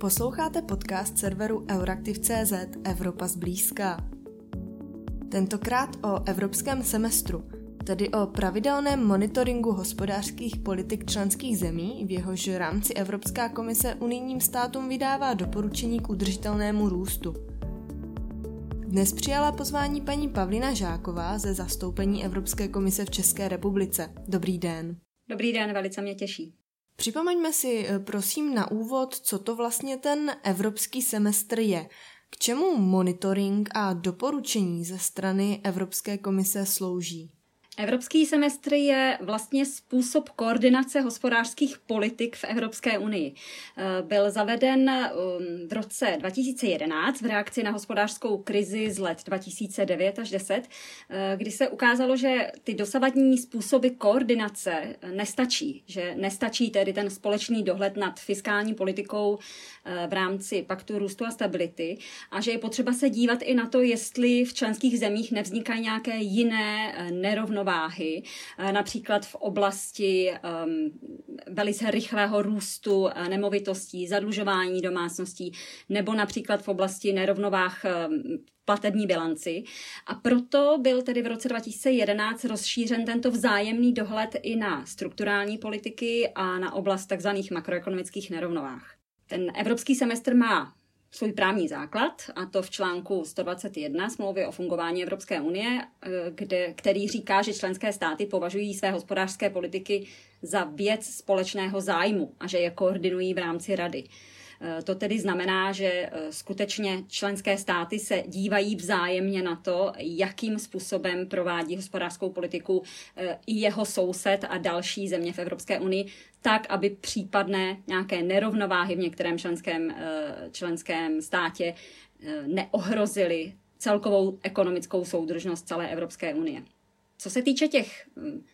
Posloucháte podcast serveru Euraktiv.cz Evropa zblízka. Tentokrát o evropském semestru, tedy o pravidelném monitoringu hospodářských politik členských zemí, v jehož rámci Evropská komise unijním státům vydává doporučení k udržitelnému růstu. Dnes přijala pozvání paní Pavlina Žáková ze zastoupení Evropské komise v České republice. Dobrý den. Dobrý den, velice mě těší. Připomeňme si eh, prosím na úvod, co to vlastně ten evropský semestr je. K čemu monitoring a doporučení ze strany Evropské komise slouží? Evropský semestr je vlastně způsob koordinace hospodářských politik v Evropské unii. Eh, byl zaveden um, v roce 2011 v reakci na hospodářskou krizi z let 2009 až 10, eh, kdy se ukázalo, že ty dosavadní způsoby koordinace nestačí, že nestačí tedy ten společný dohled nad fiskální politikou eh, v rámci paktu růstu a stability a že je potřeba se dívat i na to, jestli v členských zemích nevznikají nějaké jiné nerovnováhy nerovnováhy, eh, například v oblasti um, velice rychlého růstu eh, nemovitostí, zadlužování domácností, nebo například v oblasti nerovnováh um, platební bilanci. A proto byl tedy v roce 2011 rozšířen tento vzájemný dohled i na strukturální politiky a na oblast tzv. makroekonomických nerovnovách. Ten evropský semestr má svůj právní základ, a to v článku 121 smlouvy o fungování Evropské unie, eh, kde, který říká, že členské státy považují své hospodářské politiky za věc společného zájmu a že je koordinují v rámci rady. Eh, to tedy znamená, že eh, skutečně členské státy se dívají vzájemně na to, jakým způsobem provádí hospodářskou politiku eh, i jeho soused a další země v Evropské unii, tak, aby případné nějaké nerovnováhy v některém členském, členském státě neohrozily celkovou ekonomickou soudržnost celé Evropské unie. Co se týče těch hm,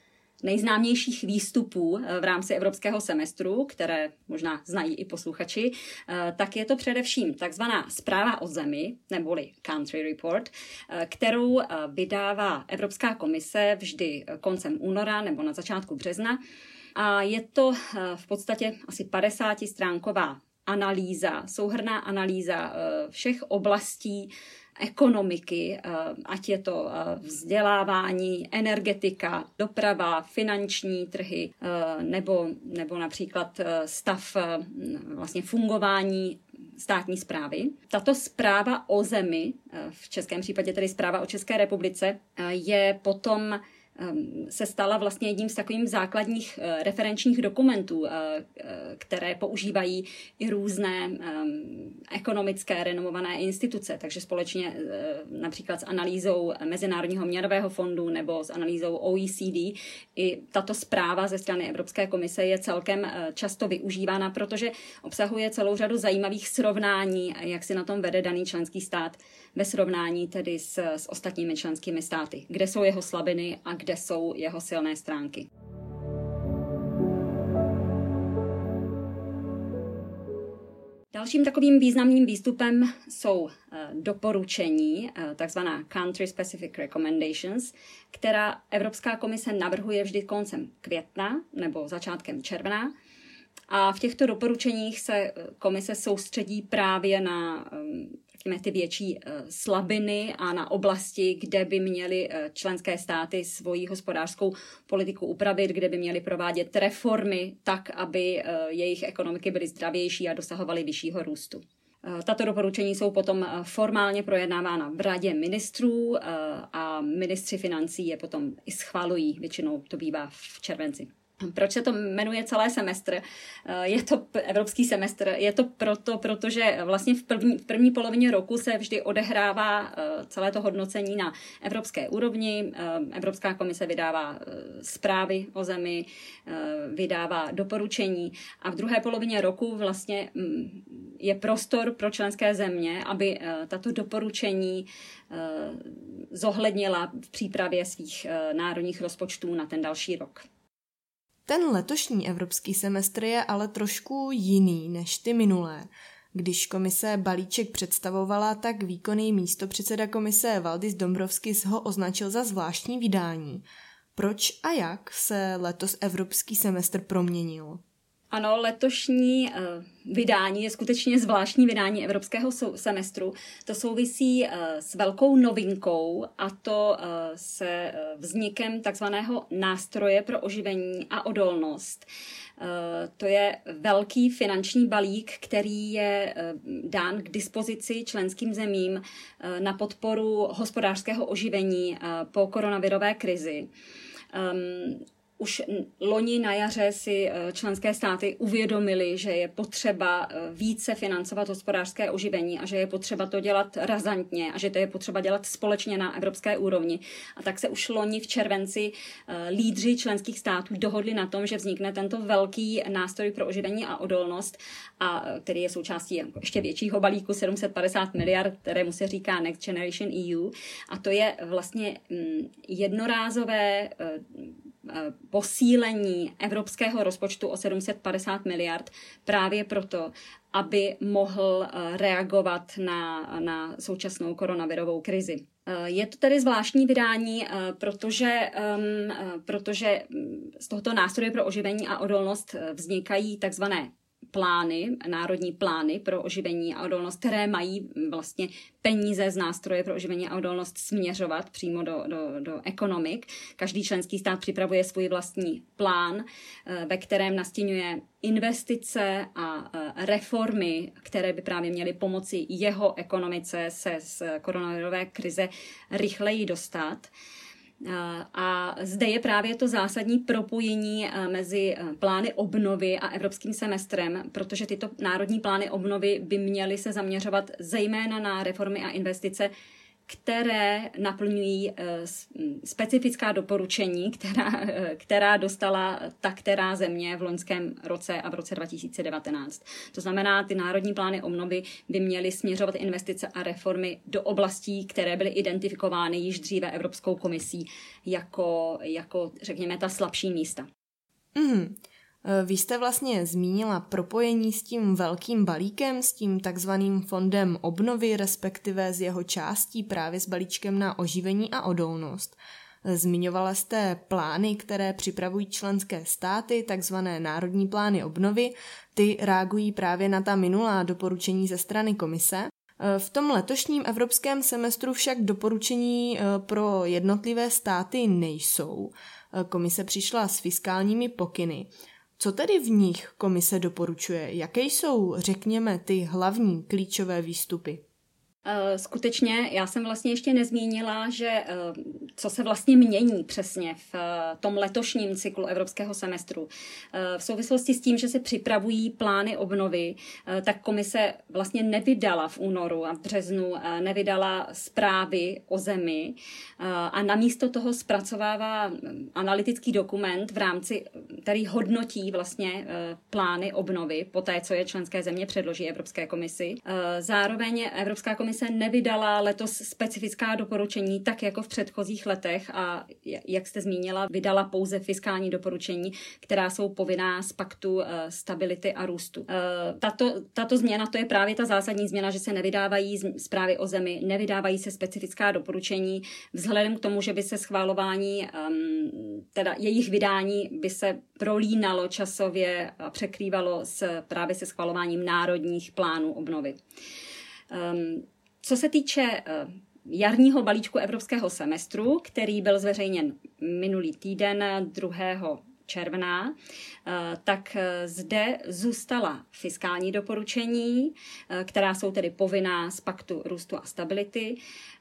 nejznámějších výstupů eh, v rámci evropského semestru, které možná znají i posluchači, eh, tak je to především takzvaná zpráva o zemi, neboli Country Report, eh, kterou vydává Evropská komise vždy koncem února nebo na začátku března. A je to v podstatě asi 50 stránková analýza, souhrná analýza všech oblastí ekonomiky, eh, ať je to eh, vzdělávání, energetika, doprava, finanční trhy eh, nebo, nebo například stav vlastně fungování státní zprávy. Tato zpráva o zemi, v českém případě tedy zpráva o České republice, je potom se stala vlastně jedním z takových základních eh, referenčních dokumentů, eh, eh, které používají i různé ehm, ekonomické renomované instituce. Takže společně například s analýzou Mezinárodního měnového fondu nebo s analýzou OECD i tato zpráva ze strany Evropské komise je celkem často využívána, protože obsahuje celou řadu zajímavých srovnání, jak si na tom vede daný členský stát ve srovnání tedy s, s ostatními členskými státy, kde jsou jeho slabiny a kde jsou jeho silné stránky. Dalším takovým významným výstupem jsou eh, doporučení, eh, takzvaná Country Specific Recommendations, která Evropská komise navrhuje vždy koncem května nebo začátkem června. A v těchto doporučeních se eh, komise soustředí právě na řekněme, ty větší eh, slabiny a na oblasti, kde by měly eh, členské státy svoji hospodářskou politiku upravit, kde by měly provádět reformy tak, aby eh, jejich ekonomiky byly zdravější a dosahovaly vyššího růstu. Tato doporučení jsou potom formálně projednávána v radě ministrů a ministři financí je potom i schvalují, většinou to bývá v červenci. Proč se to jmenuje celé semestr? Eh, je to evropský semestr, je to proto, protože vlastně v první, v první polovině roku se vždy odehrává eh, celé to hodnocení na evropské úrovni. Eh, Evropská komise vydává zprávy o zemi, vydává doporučení a v druhé polovině roku vlastně mm, je prostor pro členské země, aby tato doporučení zohlednila v přípravě svých národních rozpočtů na ten další rok. Ten letošní evropský semestr je ale trošku jiný než ty minulé. Když komise balíček představovala, tak výkonný místo předseda komise Valdis Dombrovskis ho označil za zvláštní vydání. Proč a jak se letos evropský semestr proměnil? Ano, letošní uh, vydání je skutečně zvláštní vydání evropského semestru. To souvisí uh, s velkou novinkou a to uh, se vznikem takzvaného nástroje pro oživení a odolnost. To je velký finanční balík, který je dán k dispozici členským zemím na podporu hospodářského oživení po koronavirové krizi. Už loni na jaře si eh, členské státy uvědomili, že je potřeba eh, více financovat hospodářské oživení a že je potřeba to dělat razantně a že to je potřeba dělat společně na evropské úrovni. A tak se už loni v červenci eh, lídři členských států dohodli na tom, že vznikne tento velký nástroj pro oživení a odolnost, a který je součástí ještě většího balíku 750 miliard, kterému se říká Next Generation EU. A to je vlastně mm, jednorázové posílení evropského rozpočtu o 750 miliard právě proto, aby mohl eh, reagovat na, na současnou koronavirovou krizi. Eh, je to tedy zvláštní vydání, protože, protože z tohoto nástroje pro oživení a odolnost vznikají takzvané plány, národní plány pro oživení a odolnost, které mají vlastně peníze z nástroje pro oživení a odolnost směřovat přímo do, do, do ekonomik. Každý členský stát připravuje svůj vlastní plán, eh, ve kterém nastínuje investice a eh, reformy, které by právě měly pomoci jeho ekonomice se z koronavirové krize rychleji dostat. A zde je právě to zásadní propojení eh, mezi eh, plány obnovy a evropským semestrem, protože tyto národní plány obnovy by měly se zaměřovat zejména na reformy a investice které naplňují eh, specifická doporučení, která, eh, která dostala ta která země v loňském roce a v roce 2019. To znamená, ty národní plány obnovy by měly směřovat investice a reformy do oblastí, které byly identifikovány již dříve Evropskou komisí jako, jako řekněme, ta slabší místa. Mm. Eh, vy jste vlastně zmínila propojení s tím velkým balíkem, s tím takzvaným fondem obnovy, respektive z jeho částí právě s balíčkem na oživení a odolnost. Eh, zmiňovala jste plány, které připravují členské státy, takzvané národní plány obnovy. Ty reagují právě na ta minulá doporučení ze strany komise. Eh, v tom letošním evropském semestru však doporučení pro jednotlivé státy nejsou. Komise přišla s fiskálními pokyny. Co tedy v nich komise doporučuje? Jaké jsou, řekněme, ty hlavní klíčové výstupy? Eh, skutečně, já jsem vlastně ještě nezmínila, že eh, co se vlastně mění přesně v eh, tom letošním cyklu evropského semestru. V souvislosti s tím, že se připravují plány obnovy, tak komise vlastně nevydala v únoru a v březnu, nevydala zprávy o zemi a namísto toho zpracovává hm, analytický dokument v rámci, který hodnotí vlastně plány obnovy po té, co je členské země předloží Evropské komisi. Zároveň Evropská komise komise nevydala letos specifická doporučení, tak jako v předchozích letech a jak jste zmínila, vydala pouze fiskální doporučení, která jsou povinná z paktu uh, stability a růstu. Uh, tato, tato změna, to je právě ta zásadní změna, že se nevydávají zprávy o zemi, nevydávají se specifická doporučení, vzhledem k tomu, že by se schválování, um, teda jejich vydání by se prolínalo časově a překrývalo s, právě se schvalováním národních plánů obnovy. Um, co se týče eh, jarního balíčku evropského semestru, který byl zveřejněn minulý týden 2 června, eh, tak eh, zde zůstala fiskální doporučení, která jsou tedy povinná z paktu růstu a stability.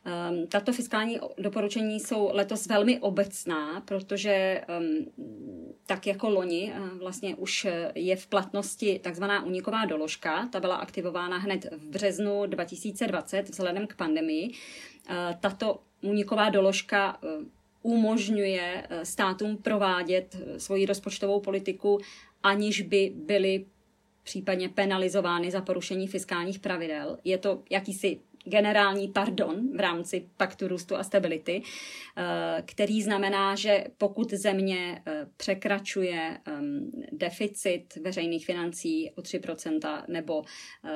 Ehm, tato fiskální doporučení jsou letos velmi obecná, protože ehm, tak jako loni eh, vlastně už je v platnosti takzvaná uniková doložka. Ta byla aktivována hned v březnu 2020 vzhledem k pandemii. Eh, tato uniková doložka eh, umožňuje státům provádět svoji rozpočtovou politiku, aniž by byly případně penalizovány za porušení fiskálních pravidel. Je to jakýsi generální pardon v rámci paktu růstu a stability, eh, který znamená, že pokud země eh, překračuje ehm, deficit veřejných financí o 3% nebo eh,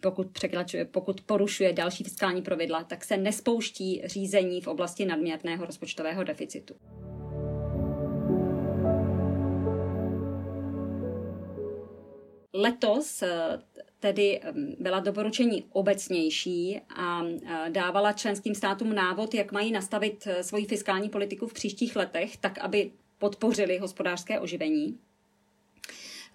pokud, překračuje, pokud porušuje další fiskální pravidla, tak se nespouští řízení v oblasti nadměrného rozpočtového deficitu. letos tedy byla doporučení obecnější a dávala členským státům návod, jak mají nastavit svoji fiskální politiku v příštích letech, tak aby podpořili hospodářské oživení.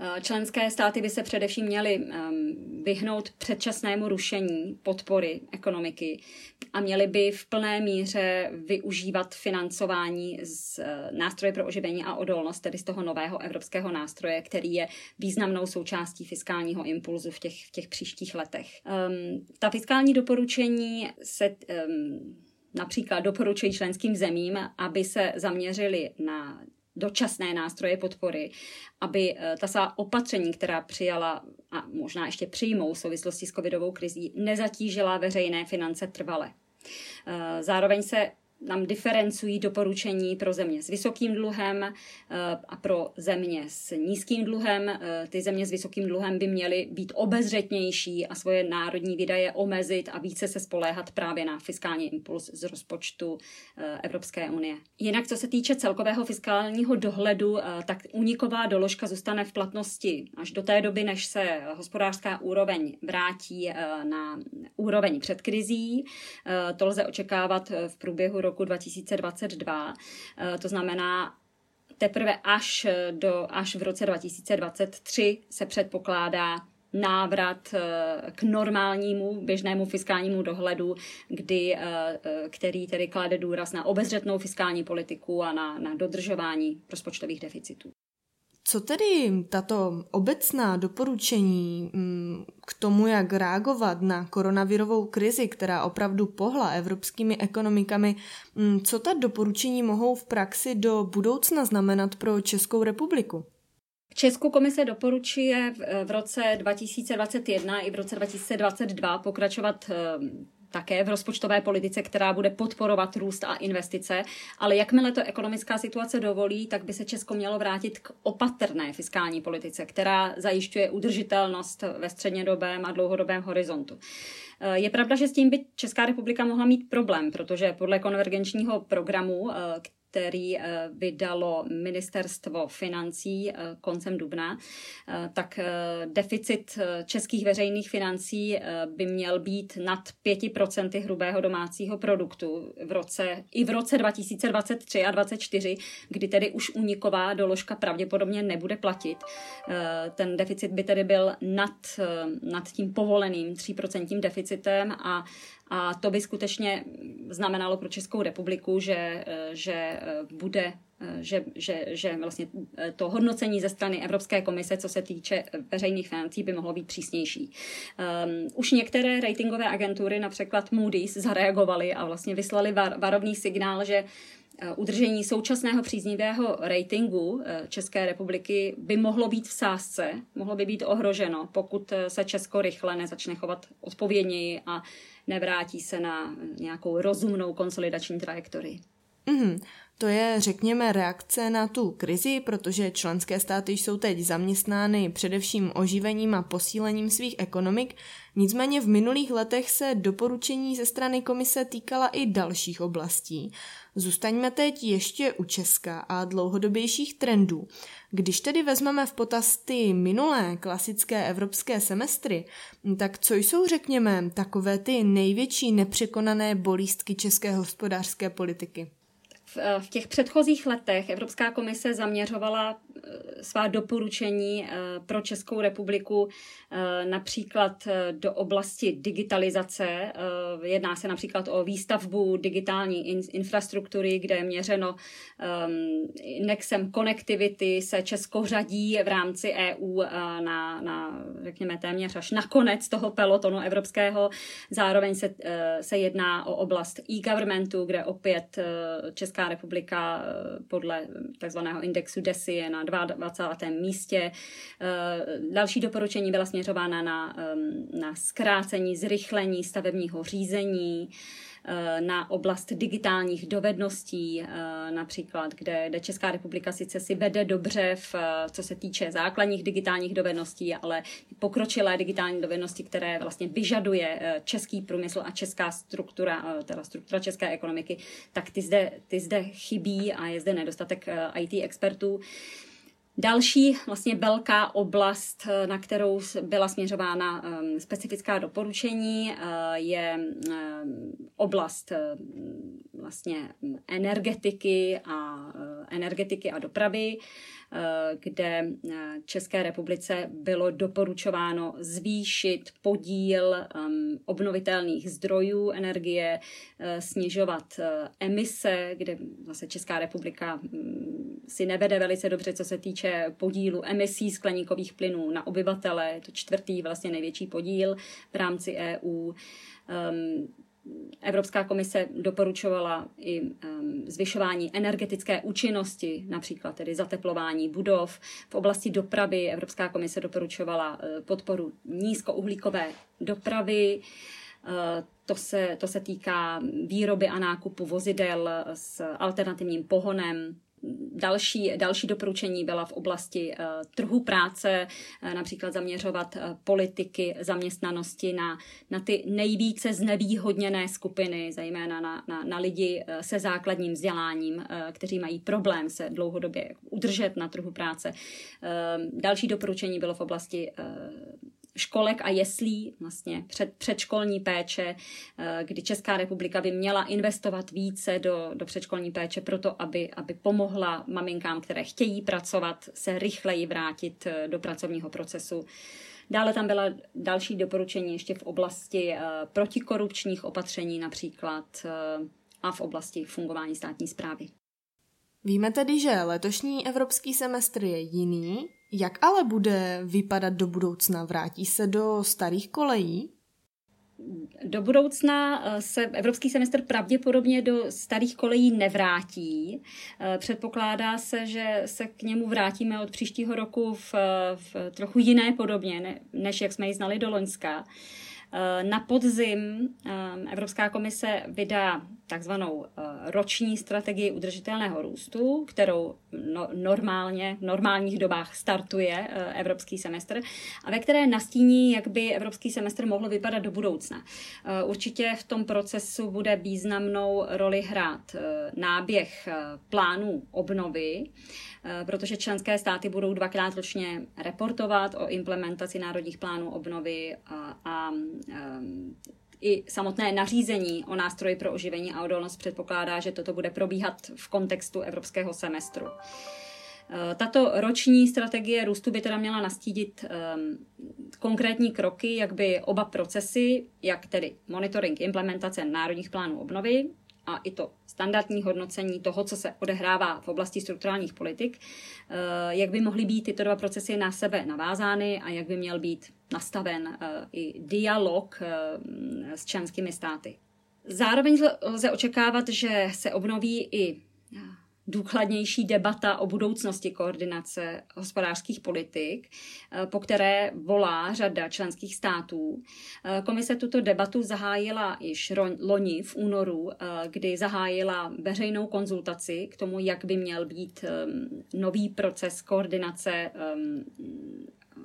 Eh, členské státy by se především měly ehm, vyhnout předčasnému rušení podpory ekonomiky a měly by v plné míře využívat financování z eh, nástroje pro oživení a odolnost, tedy z toho nového evropského nástroje, který je významnou součástí fiskálního impulzu v těch, v těch příštích letech. Um, ta fiskální doporučení se um, například doporučují členským zemím, aby se zaměřili na dočasné nástroje podpory, aby eh, ta svá opatření, která přijala a možná ještě přijmou v souvislosti s covidovou krizí, nezatížila veřejné finance trvale. Eh, zároveň se nám diferencují doporučení pro země s vysokým dluhem eh, a pro země s nízkým dluhem. Eh, ty země s vysokým dluhem by měly být obezřetnější a svoje národní výdaje omezit a více se spoléhat právě na fiskální impuls z rozpočtu eh, Evropské unie. Jinak, co se týče celkového fiskálního dohledu, tak uniková doložka zůstane v platnosti až do té doby, než se hospodářská úroveň vrátí na úroveň před krizí. To lze očekávat v průběhu roku 2022. Eh, to znamená, teprve až, do, až v roce 2023 se předpokládá návrat eh, k normálnímu běžnému fiskálnímu dohledu, kdy, eh, který tedy klade důraz na obezřetnou fiskální politiku a na, na dodržování rozpočtových deficitů. Co tedy tato obecná doporučení mm, k tomu, jak reagovat na koronavirovou krizi, která opravdu pohla evropskými ekonomikami, mm, co ta doporučení mohou v praxi do budoucna znamenat pro Českou republiku? Českou komise doporučuje v roce 2021 i v roce 2022 pokračovat také v rozpočtové politice, která bude podporovat růst a investice, ale jakmile to ekonomická situace dovolí, tak by se Česko mělo vrátit k opatrné fiskální politice, která zajišťuje udržitelnost ve střednědobém a dlouhodobém horizontu. Je pravda, že s tím by Česká republika mohla mít problém, protože podle konvergenčního programu, který eh, vydalo ministerstvo financí eh, koncem dubna, eh, tak deficit českých veřejných financí by měl být nad 5% hrubého domácího produktu v roce, i v roce 2023 a 2024, kdy tedy už uniková doložka pravděpodobně nebude platit. Ten deficit by tedy byl nad, nad tím povoleným 3% deficitem a a to by skutečně znamenalo pro Českou republiku, že, že bude že, že, že vlastně to hodnocení ze strany Evropské komise, co se týče veřejných financí, by mohlo být přísnější. Um, už některé ratingové agentury, například Moody's, zareagovaly a vlastně vyslali var, varovný signál, že udržení současného příznivého ratingu České republiky by mohlo být v sázce, mohlo by být ohroženo, pokud se Česko rychle nezačne chovat odpovědněji a nevrátí se na nějakou rozumnou konsolidační trajektorii. Mm-hmm. To je, řekněme, reakce na tu krizi, protože členské státy jsou teď zaměstnány především oživením a posílením svých ekonomik. Nicméně v minulých letech se doporučení ze strany komise týkala i dalších oblastí. Zůstaňme teď ještě u Česka a dlouhodobějších trendů. Když tedy vezmeme v potaz ty minulé klasické evropské semestry, tak co jsou, řekněme, takové ty největší nepřekonané bolístky české hospodářské politiky? V těch předchozích letech Evropská komise zaměřovala Eh, svá doporučení eh, pro Českou republiku eh, například do oblasti digitalizace. Jedná se například o výstavbu digitální infrastruktury, kde je měřeno indexem konektivity se Česko řadí v rámci EU na, na řekněme, téměř až na konec toho pelotonu evropského. Zároveň se, se jedná o oblast e-governmentu, kde opět Česká republika podle takzvaného indexu DESI je na 22. místě. Eh, další doporučení byla směřována na, na zkrácení, zrychlení stavebního řízení, eh, na oblast digitálních dovedností, eh, například, kde, kde Česká republika sice si vede dobře, v, co se týče základních digitálních dovedností, ale pokročilé digitální dovednosti, které vlastně vyžaduje český průmysl a česká struktura, teda struktura české ekonomiky, tak ty zde, ty zde chybí a je zde nedostatek IT expertů. Další vlastně velká oblast, na kterou byla směřována specifická doporučení, je oblast vlastně energetiky a energetiky a dopravy. Eh, kde eh, České republice bylo doporučováno zvýšit podíl obnovitelných zdrojů energie, eh, snižovat emise, kde zase Česká republika mm, si nevede velice dobře, co se týče podílu emisí skleníkových plynů na obyvatele, je to čtvrtý vlastně největší podíl v rámci EU. Evropská komise doporučovala i zvyšování energetické účinnosti, například tedy zateplování budov. V oblasti dopravy Evropská komise doporučovala uh, podporu nízkouhlíkové dopravy. Uh, to se, to se týká výroby a nákupu vozidel s alternativním pohonem, Další, další doporučení byla v oblasti uh, trhu práce, uh, například zaměřovat uh, politiky zaměstnanosti na, na ty nejvíce znevýhodněné skupiny, zejména na, na, na lidi se základním vzděláním, kteří mají problém se dlouhodobě udržet na trhu práce. Další doporučení bylo v oblasti školek a jeslí, vlastně před, předškolní péče, eh, kdy Česká republika by měla investovat více do, do předškolní péče proto, aby, aby pomohla maminkám, které chtějí pracovat, se rychleji vrátit eh, do pracovního procesu. Dále tam byla další doporučení ještě v oblasti eh, protikorupčních opatření například a v oblasti fungování státní zprávy. Víme tedy, že letošní evropský semestr je jiný, jak ale bude vypadat do budoucna? Vrátí se do starých kolejí? Do budoucna eh, se evropský semestr pravděpodobně do starých kolejí nevrátí. Eh, předpokládá se, že se k němu vrátíme od příštího roku v, v trochu jiné podobě, než jak jsme ji znali do Loňska. Eh, na podzim Evropská komise vydá takzvanou eh, roční strategii udržitelného růstu, kterou no, normálně, v normálních dobách startuje eh, evropský semestr a ve které nastíní, jak by evropský semestr mohl vypadat do budoucna. Eh, určitě v tom procesu bude významnou roli hrát náběh plánů obnovy, protože členské státy budou dvakrát ročně reportovat o implementaci národních plánů obnovy a, a i samotné nařízení o nástroji pro oživení a odolnost předpokládá, že toto bude probíhat v kontextu evropského semestru. Eh, tato roční strategie růstu by teda měla nastídit um, konkrétní kroky, jak by oba procesy, jak tedy monitoring implementace národních plánů obnovy a i to standardní hodnocení toho, co se odehrává v oblasti strukturálních politik, eh, jak by mohly být tyto dva procesy na sebe navázány a jak by měl být nastaven eh, i dialog eh, s členskými státy. Zároveň lze očekávat, že se obnoví i důkladnější debata o budoucnosti koordinace hospodářských politik, eh, po které volá řada členských států. Eh, komise tuto debatu zahájila již loni v únoru, eh, kdy zahájila veřejnou konzultaci k tomu, jak by měl být ehm, nový proces koordinace ehm,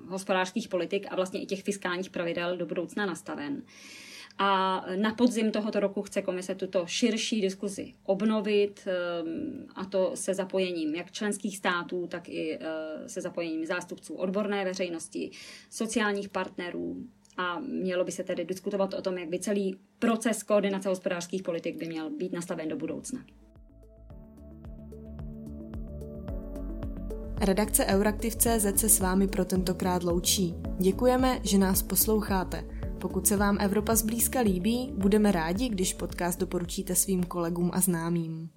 hospodářských politik a vlastně i těch fiskálních pravidel do budoucna nastaven. A na podzim tohoto roku chce komise tuto širší diskuzi obnovit, ehm, a to se zapojením jak členských států, tak i eh, se zapojením zástupců odborné veřejnosti, sociálních partnerů, a mělo by se tedy diskutovat o tom, jak by celý proces koordinace hospodářských politik by měl být nastaven do budoucna. Redakce Euraktiv.cz se s vámi pro tentokrát loučí. Děkujeme, že nás posloucháte. Pokud se vám Evropa zblízka líbí, budeme rádi, když podcast doporučíte svým kolegům a známým.